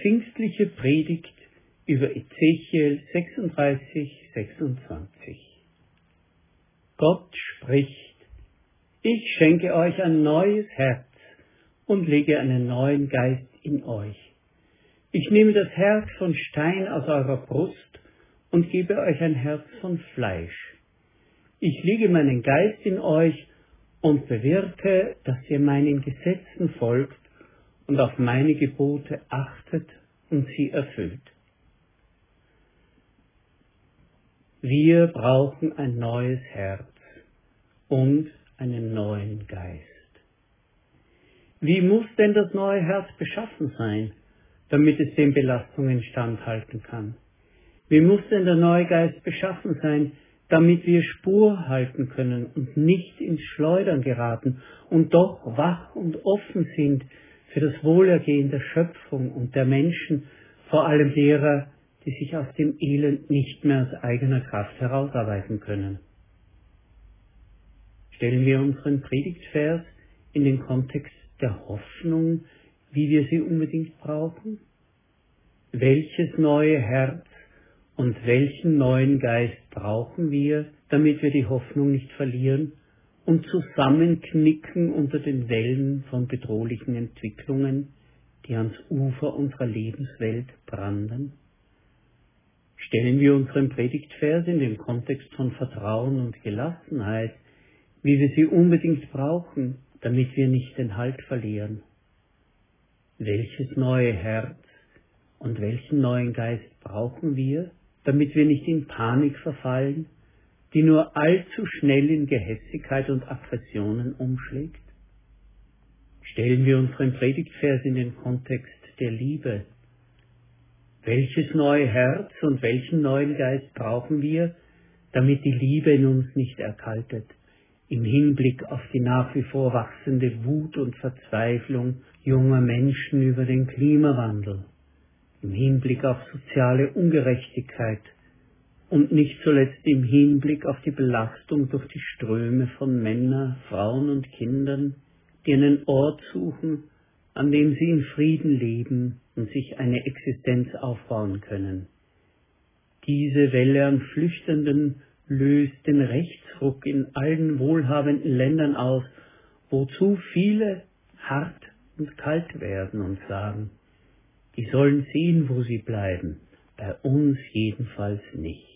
pfingstliche Predigt über Ezechiel 36, 26. Gott spricht, ich schenke euch ein neues Herz und lege einen neuen Geist in euch. Ich nehme das Herz von Stein aus eurer Brust und gebe euch ein Herz von Fleisch. Ich lege meinen Geist in euch und bewirke, dass ihr meinen Gesetzen folgt und auf meine Gebote achtet und sie erfüllt. Wir brauchen ein neues Herz und einen neuen Geist. Wie muss denn das neue Herz beschaffen sein, damit es den Belastungen standhalten kann? Wie muss denn der neue Geist beschaffen sein, damit wir Spur halten können und nicht ins Schleudern geraten und doch wach und offen sind für das Wohlergehen der Schöpfung und der Menschen, vor allem derer, die sich aus dem Elend nicht mehr aus eigener Kraft herausarbeiten können. Stellen wir unseren Predigtvers in den Kontext der Hoffnung, wie wir sie unbedingt brauchen? Welches neue Herz und welchen neuen Geist brauchen wir, damit wir die Hoffnung nicht verlieren und zusammenknicken unter den Wellen von bedrohlichen Entwicklungen, die ans Ufer unserer Lebenswelt branden? Stellen wir unseren Predigtvers in den Kontext von Vertrauen und Gelassenheit, wie wir sie unbedingt brauchen, damit wir nicht den Halt verlieren. Welches neue Herz und welchen neuen Geist brauchen wir, damit wir nicht in Panik verfallen, die nur allzu schnell in Gehässigkeit und Aggressionen umschlägt? Stellen wir unseren Predigtvers in den Kontext der Liebe. Welches neue Herz und welchen neuen Geist brauchen wir, damit die Liebe in uns nicht erkaltet, im Hinblick auf die nach wie vor wachsende Wut und Verzweiflung junger Menschen über den Klimawandel? im Hinblick auf soziale Ungerechtigkeit und nicht zuletzt im Hinblick auf die Belastung durch die Ströme von Männern, Frauen und Kindern, die einen Ort suchen, an dem sie in Frieden leben und sich eine Existenz aufbauen können. Diese Welle an Flüchtenden löst den Rechtsruck in allen wohlhabenden Ländern aus, wo zu viele hart und kalt werden und sagen, die sollen sehen, wo sie bleiben, bei uns jedenfalls nicht.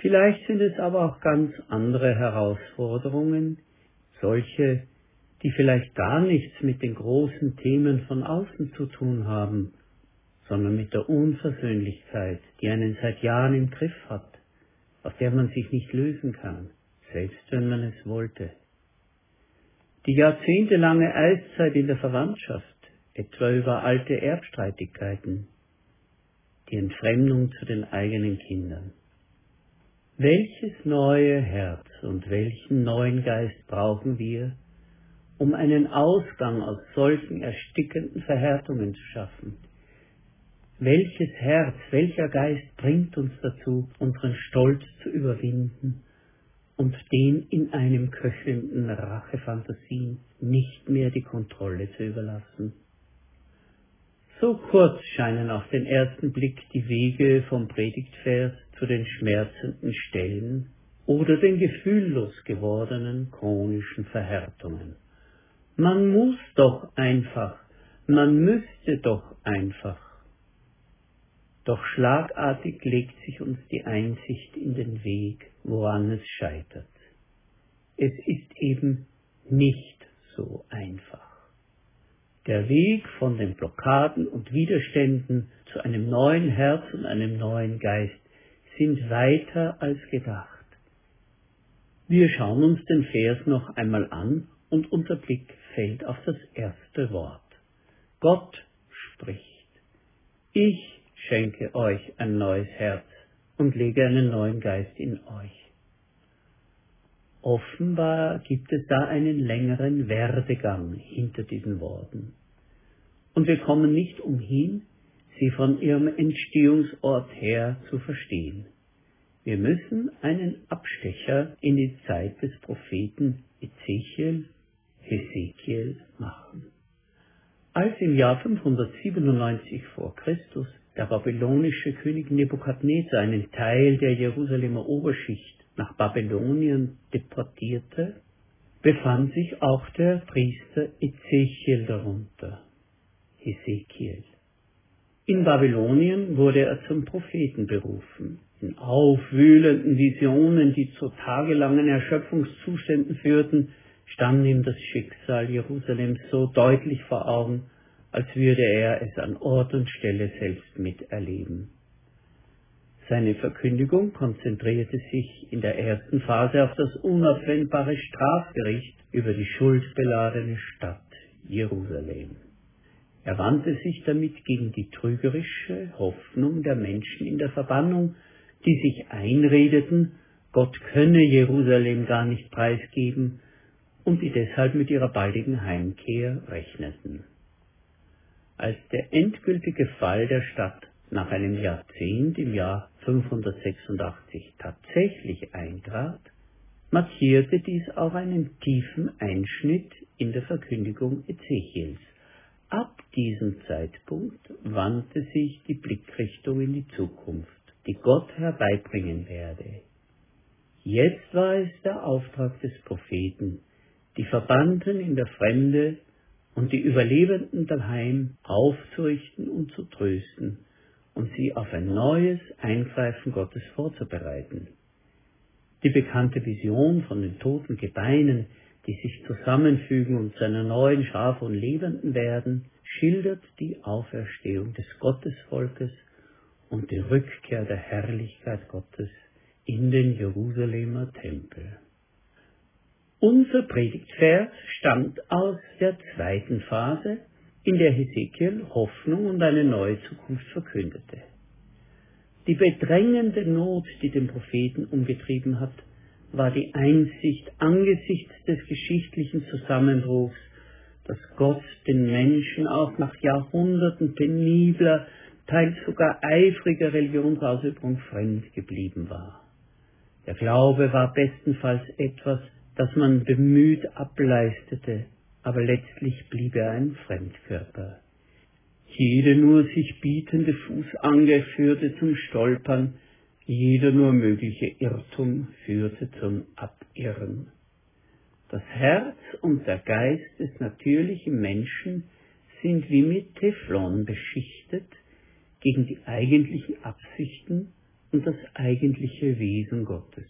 Vielleicht sind es aber auch ganz andere Herausforderungen, solche, die vielleicht gar nichts mit den großen Themen von außen zu tun haben, sondern mit der Unversöhnlichkeit, die einen seit Jahren im Griff hat, aus der man sich nicht lösen kann, selbst wenn man es wollte. Die jahrzehntelange Eiszeit in der Verwandtschaft, etwa über alte Erbstreitigkeiten, die Entfremdung zu den eigenen Kindern. Welches neue Herz und welchen neuen Geist brauchen wir, um einen Ausgang aus solchen erstickenden Verhärtungen zu schaffen? Welches Herz, welcher Geist bringt uns dazu, unseren Stolz zu überwinden und den in einem köchelnden Rachefantasien nicht mehr die Kontrolle zu überlassen? So kurz scheinen auf den ersten Blick die Wege vom Predigtvers zu den schmerzenden Stellen oder den gefühllos gewordenen chronischen Verhärtungen. Man muss doch einfach, man müsste doch einfach. Doch schlagartig legt sich uns die Einsicht in den Weg, woran es scheitert. Es ist eben nicht so einfach. Der Weg von den Blockaden und Widerständen zu einem neuen Herz und einem neuen Geist sind weiter als gedacht. Wir schauen uns den Vers noch einmal an und unser Blick fällt auf das erste Wort. Gott spricht. Ich schenke euch ein neues Herz und lege einen neuen Geist in euch. Offenbar gibt es da einen längeren Werdegang hinter diesen Worten und wir kommen nicht umhin, sie von ihrem Entstehungsort her zu verstehen. Wir müssen einen Abstecher in die Zeit des Propheten Ezechiel, Hesekiel machen. Als im Jahr 597 vor Christus der babylonische König Nebukadnezar einen Teil der Jerusalemer Oberschicht nach Babylonien deportierte, befand sich auch der Priester Ezechiel darunter, Hesekiel. In Babylonien wurde er zum Propheten berufen. In aufwühlenden Visionen, die zu tagelangen Erschöpfungszuständen führten, stand ihm das Schicksal Jerusalems so deutlich vor Augen, als würde er es an Ort und Stelle selbst miterleben. Seine Verkündigung konzentrierte sich in der ersten Phase auf das unabwendbare Strafgericht über die schuldbeladene Stadt Jerusalem. Er wandte sich damit gegen die trügerische Hoffnung der Menschen in der Verbannung, die sich einredeten, Gott könne Jerusalem gar nicht preisgeben und die deshalb mit ihrer baldigen Heimkehr rechneten. Als der endgültige Fall der Stadt nach einem Jahrzehnt im Jahr 586 tatsächlich eintrat, markierte dies auch einen tiefen Einschnitt in der Verkündigung Ezechiels. Ab diesem Zeitpunkt wandte sich die Blickrichtung in die Zukunft, die Gott herbeibringen werde. Jetzt war es der Auftrag des Propheten, die Verbannten in der Fremde und die Überlebenden daheim aufzurichten und zu trösten und sie auf ein neues Eingreifen Gottes vorzubereiten. Die bekannte Vision von den toten Gebeinen, die sich zusammenfügen und zu einer neuen Schar von Lebenden werden, schildert die Auferstehung des Gottesvolkes und die Rückkehr der Herrlichkeit Gottes in den Jerusalemer Tempel. Unser Predigtvers stammt aus der zweiten Phase, in der Hesekiel Hoffnung und eine neue Zukunft verkündete. Die bedrängende Not, die den Propheten umgetrieben hat, war die Einsicht angesichts des geschichtlichen Zusammenbruchs, dass Gott den Menschen auch nach Jahrhunderten penibler, teils sogar eifriger Religionsausübung fremd geblieben war. Der Glaube war bestenfalls etwas, das man bemüht ableistete, aber letztlich blieb er ein Fremdkörper. Jede nur sich bietende Fußange führte zum Stolpern, jeder nur mögliche Irrtum führte zum Abirren. Das Herz und der Geist des natürlichen Menschen sind wie mit Teflon beschichtet gegen die eigentlichen Absichten und das eigentliche Wesen Gottes.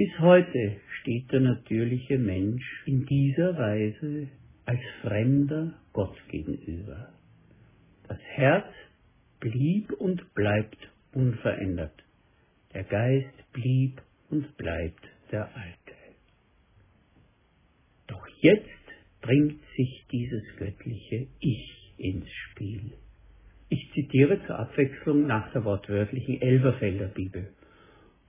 Bis heute steht der natürliche Mensch in dieser Weise als Fremder Gott gegenüber. Das Herz blieb und bleibt unverändert. Der Geist blieb und bleibt der Alte. Doch jetzt bringt sich dieses göttliche Ich ins Spiel. Ich zitiere zur Abwechslung nach der wortwörtlichen Elberfelder Bibel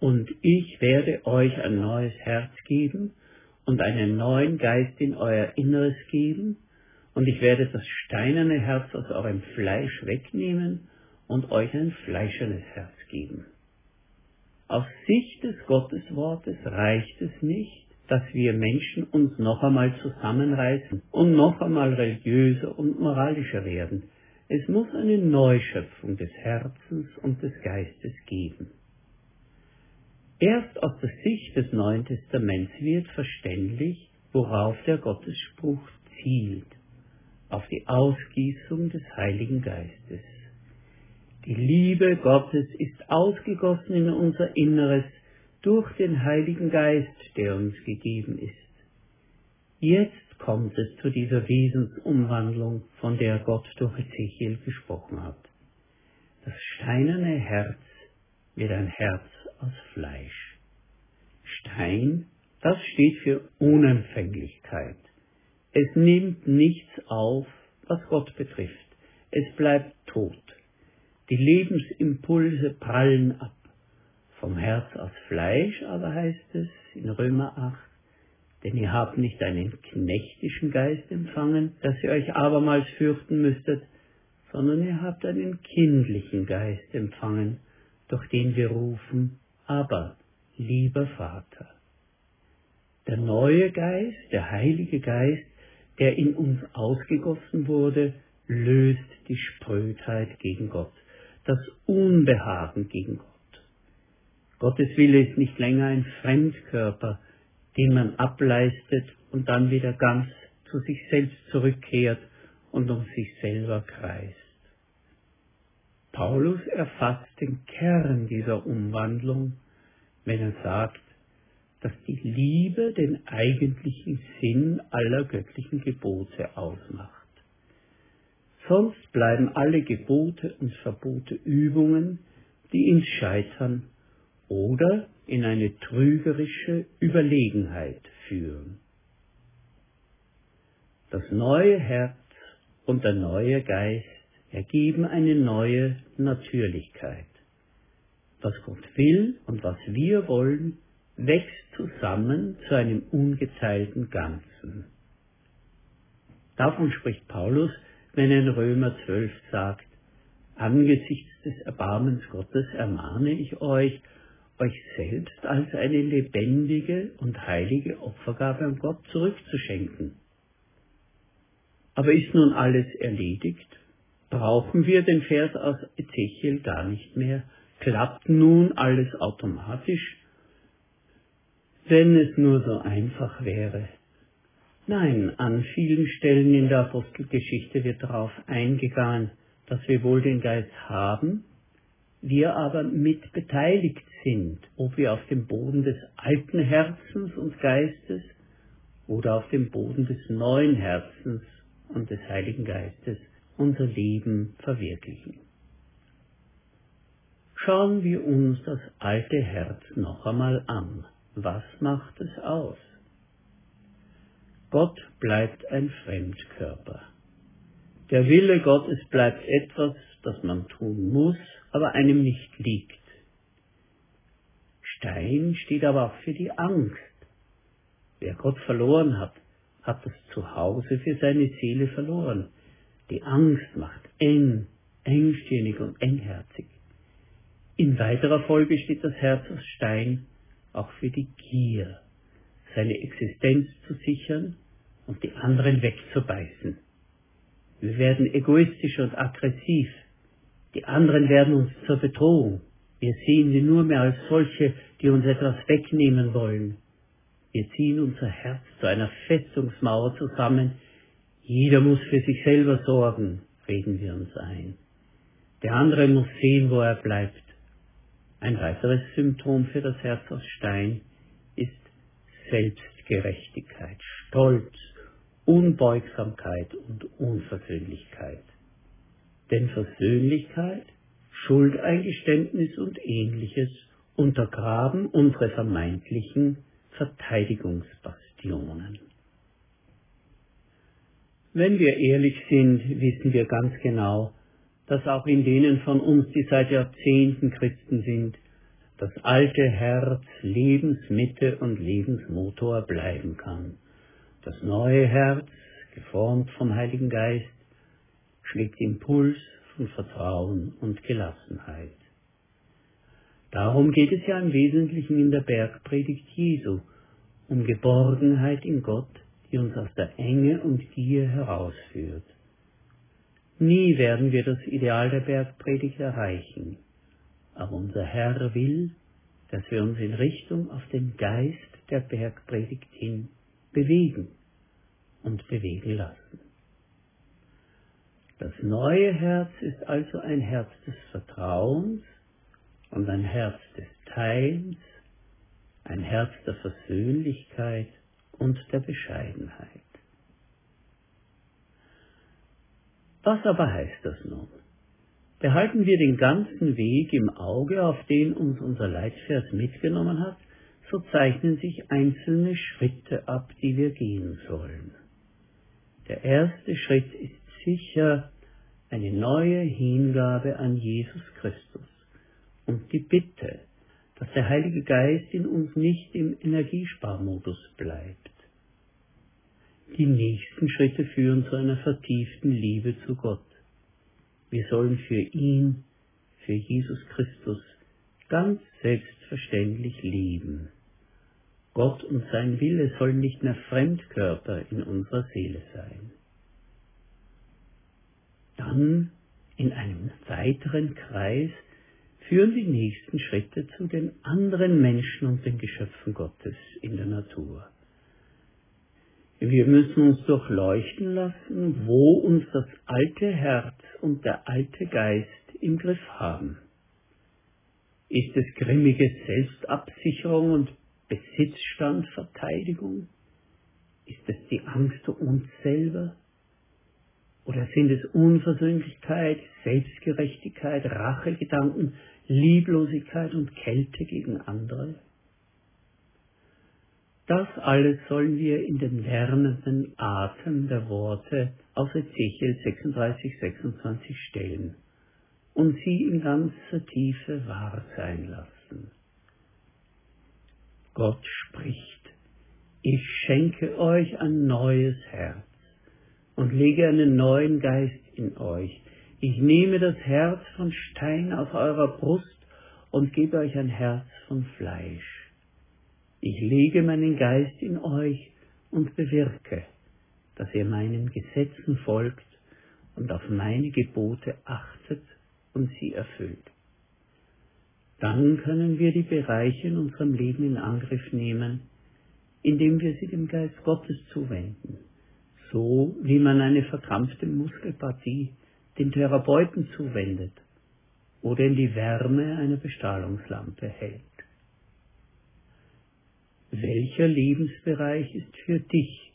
und ich werde euch ein neues Herz geben und einen neuen Geist in euer Inneres geben, und ich werde das steinerne Herz aus eurem Fleisch wegnehmen und euch ein fleischernes Herz geben. Aus Sicht des Gotteswortes reicht es nicht, dass wir Menschen uns noch einmal zusammenreißen und noch einmal religiöser und moralischer werden. Es muss eine Neuschöpfung des Herzens und des Geistes geben. Erst aus der Sicht des Neuen Testaments wird verständlich, worauf der Gottesspruch zielt, auf die Ausgießung des Heiligen Geistes. Die Liebe Gottes ist ausgegossen in unser Inneres durch den Heiligen Geist, der uns gegeben ist. Jetzt kommt es zu dieser Wesensumwandlung, von der Gott durch Ezechiel gesprochen hat. Das steinerne Herz wird ein Herz aus Fleisch. Stein, das steht für Unempfänglichkeit. Es nimmt nichts auf, was Gott betrifft. Es bleibt tot. Die Lebensimpulse prallen ab. Vom Herz aus Fleisch aber heißt es in Römer 8, denn ihr habt nicht einen knechtischen Geist empfangen, dass ihr euch abermals fürchten müsstet, sondern ihr habt einen kindlichen Geist empfangen, durch den wir rufen, aber, lieber Vater. Der neue Geist, der Heilige Geist, der in uns ausgegossen wurde, löst die Sprödheit gegen Gott, das Unbehagen gegen Gott. Gottes Wille ist nicht länger ein Fremdkörper, den man ableistet und dann wieder ganz zu sich selbst zurückkehrt und um sich selber kreist. Paulus erfasst den Kern dieser Umwandlung, wenn er sagt, dass die Liebe den eigentlichen Sinn aller göttlichen Gebote ausmacht. Sonst bleiben alle Gebote und Verbote Übungen, die ins Scheitern oder in eine trügerische Überlegenheit führen. Das neue Herz und der neue Geist ergeben eine neue Natürlichkeit. Was Gott will und was wir wollen, wächst zusammen zu einem ungeteilten Ganzen. Davon spricht Paulus, wenn er in Römer 12 sagt, angesichts des Erbarmens Gottes ermahne ich euch, euch selbst als eine lebendige und heilige Opfergabe an Gott zurückzuschenken. Aber ist nun alles erledigt? Brauchen wir den Vers aus Ezechiel gar nicht mehr? Klappt nun alles automatisch? Wenn es nur so einfach wäre. Nein, an vielen Stellen in der Apostelgeschichte wird darauf eingegangen, dass wir wohl den Geist haben, wir aber mit beteiligt sind, ob wir auf dem Boden des alten Herzens und Geistes oder auf dem Boden des neuen Herzens und des Heiligen Geistes unser Leben verwirklichen. Schauen wir uns das alte Herz noch einmal an. Was macht es aus? Gott bleibt ein Fremdkörper. Der Wille Gottes bleibt etwas, das man tun muss, aber einem nicht liegt. Stein steht aber auch für die Angst. Wer Gott verloren hat, hat das Zuhause für seine Seele verloren. Die Angst macht eng, engstirnig und engherzig. In weiterer Folge steht das Herz aus Stein auch für die Gier, seine Existenz zu sichern und die anderen wegzubeißen. Wir werden egoistisch und aggressiv. Die anderen werden uns zur Bedrohung. Wir sehen sie nur mehr als solche, die uns etwas wegnehmen wollen. Wir ziehen unser Herz zu einer Festungsmauer zusammen. Jeder muss für sich selber sorgen, reden wir uns ein. Der andere muss sehen, wo er bleibt. Ein weiteres Symptom für das Herz aus Stein ist Selbstgerechtigkeit, Stolz, Unbeugsamkeit und Unversöhnlichkeit. Denn Versöhnlichkeit, Schuldeingeständnis und ähnliches untergraben unsere vermeintlichen Verteidigungsbastionen. Wenn wir ehrlich sind, wissen wir ganz genau, dass auch in denen von uns, die seit Jahrzehnten Christen sind, das alte Herz Lebensmitte und Lebensmotor bleiben kann. Das neue Herz, geformt vom Heiligen Geist, schlägt Impuls von Vertrauen und Gelassenheit. Darum geht es ja im Wesentlichen in der Bergpredigt Jesu, um Geborgenheit in Gott, die uns aus der Enge und Gier herausführt. Nie werden wir das Ideal der Bergpredigt erreichen, aber unser Herr will, dass wir uns in Richtung auf den Geist der Bergpredigt hin bewegen und bewegen lassen. Das neue Herz ist also ein Herz des Vertrauens und ein Herz des Teils, ein Herz der Versöhnlichkeit und der Bescheidenheit. Was aber heißt das nun? Behalten wir den ganzen Weg im Auge, auf den uns unser Leitvers mitgenommen hat, so zeichnen sich einzelne Schritte ab, die wir gehen sollen. Der erste Schritt ist sicher eine neue Hingabe an Jesus Christus und die Bitte, dass der Heilige Geist in uns nicht im Energiesparmodus bleibt. Die nächsten Schritte führen zu einer vertieften Liebe zu Gott. Wir sollen für ihn, für Jesus Christus ganz selbstverständlich leben. Gott und sein Wille sollen nicht mehr Fremdkörper in unserer Seele sein. Dann in einem weiteren Kreis führen die nächsten Schritte zu den anderen Menschen und den Geschöpfen Gottes in der Natur. Wir müssen uns durchleuchten lassen, wo uns das alte Herz und der alte Geist im Griff haben. Ist es grimmige Selbstabsicherung und Besitzstandverteidigung? Ist es die Angst um uns selber? Oder sind es Unversöhnlichkeit, Selbstgerechtigkeit, Rachegedanken, Lieblosigkeit und Kälte gegen andere? Das alles sollen wir in den lernenden Atem der Worte aus Ezechiel 36, 26 stellen und sie in ganzer Tiefe wahr sein lassen. Gott spricht, ich schenke euch ein neues Herz und lege einen neuen Geist in euch. Ich nehme das Herz von Stein aus eurer Brust und gebe euch ein Herz von Fleisch ich lege meinen Geist in euch und bewirke, dass ihr meinen Gesetzen folgt und auf meine Gebote achtet und sie erfüllt. Dann können wir die Bereiche in unserem Leben in Angriff nehmen, indem wir sie dem Geist Gottes zuwenden, so wie man eine verkrampfte Muskelpartie den Therapeuten zuwendet oder in die Wärme einer Bestrahlungslampe hält. Welcher Lebensbereich ist für dich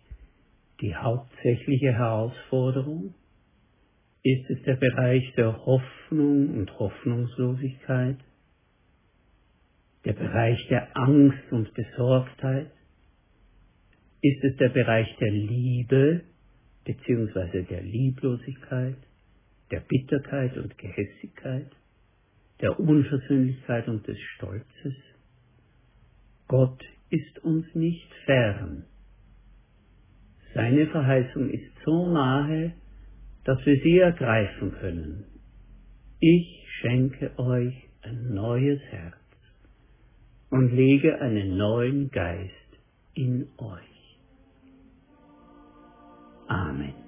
die hauptsächliche Herausforderung? Ist es der Bereich der Hoffnung und Hoffnungslosigkeit? Der Bereich der Angst und Besorgtheit? Ist es der Bereich der Liebe bzw. der Lieblosigkeit, der Bitterkeit und Gehässigkeit, der Unversöhnlichkeit und des Stolzes? Gott ist uns nicht fern. Seine Verheißung ist so nahe, dass wir sie ergreifen können. Ich schenke euch ein neues Herz und lege einen neuen Geist in euch. Amen.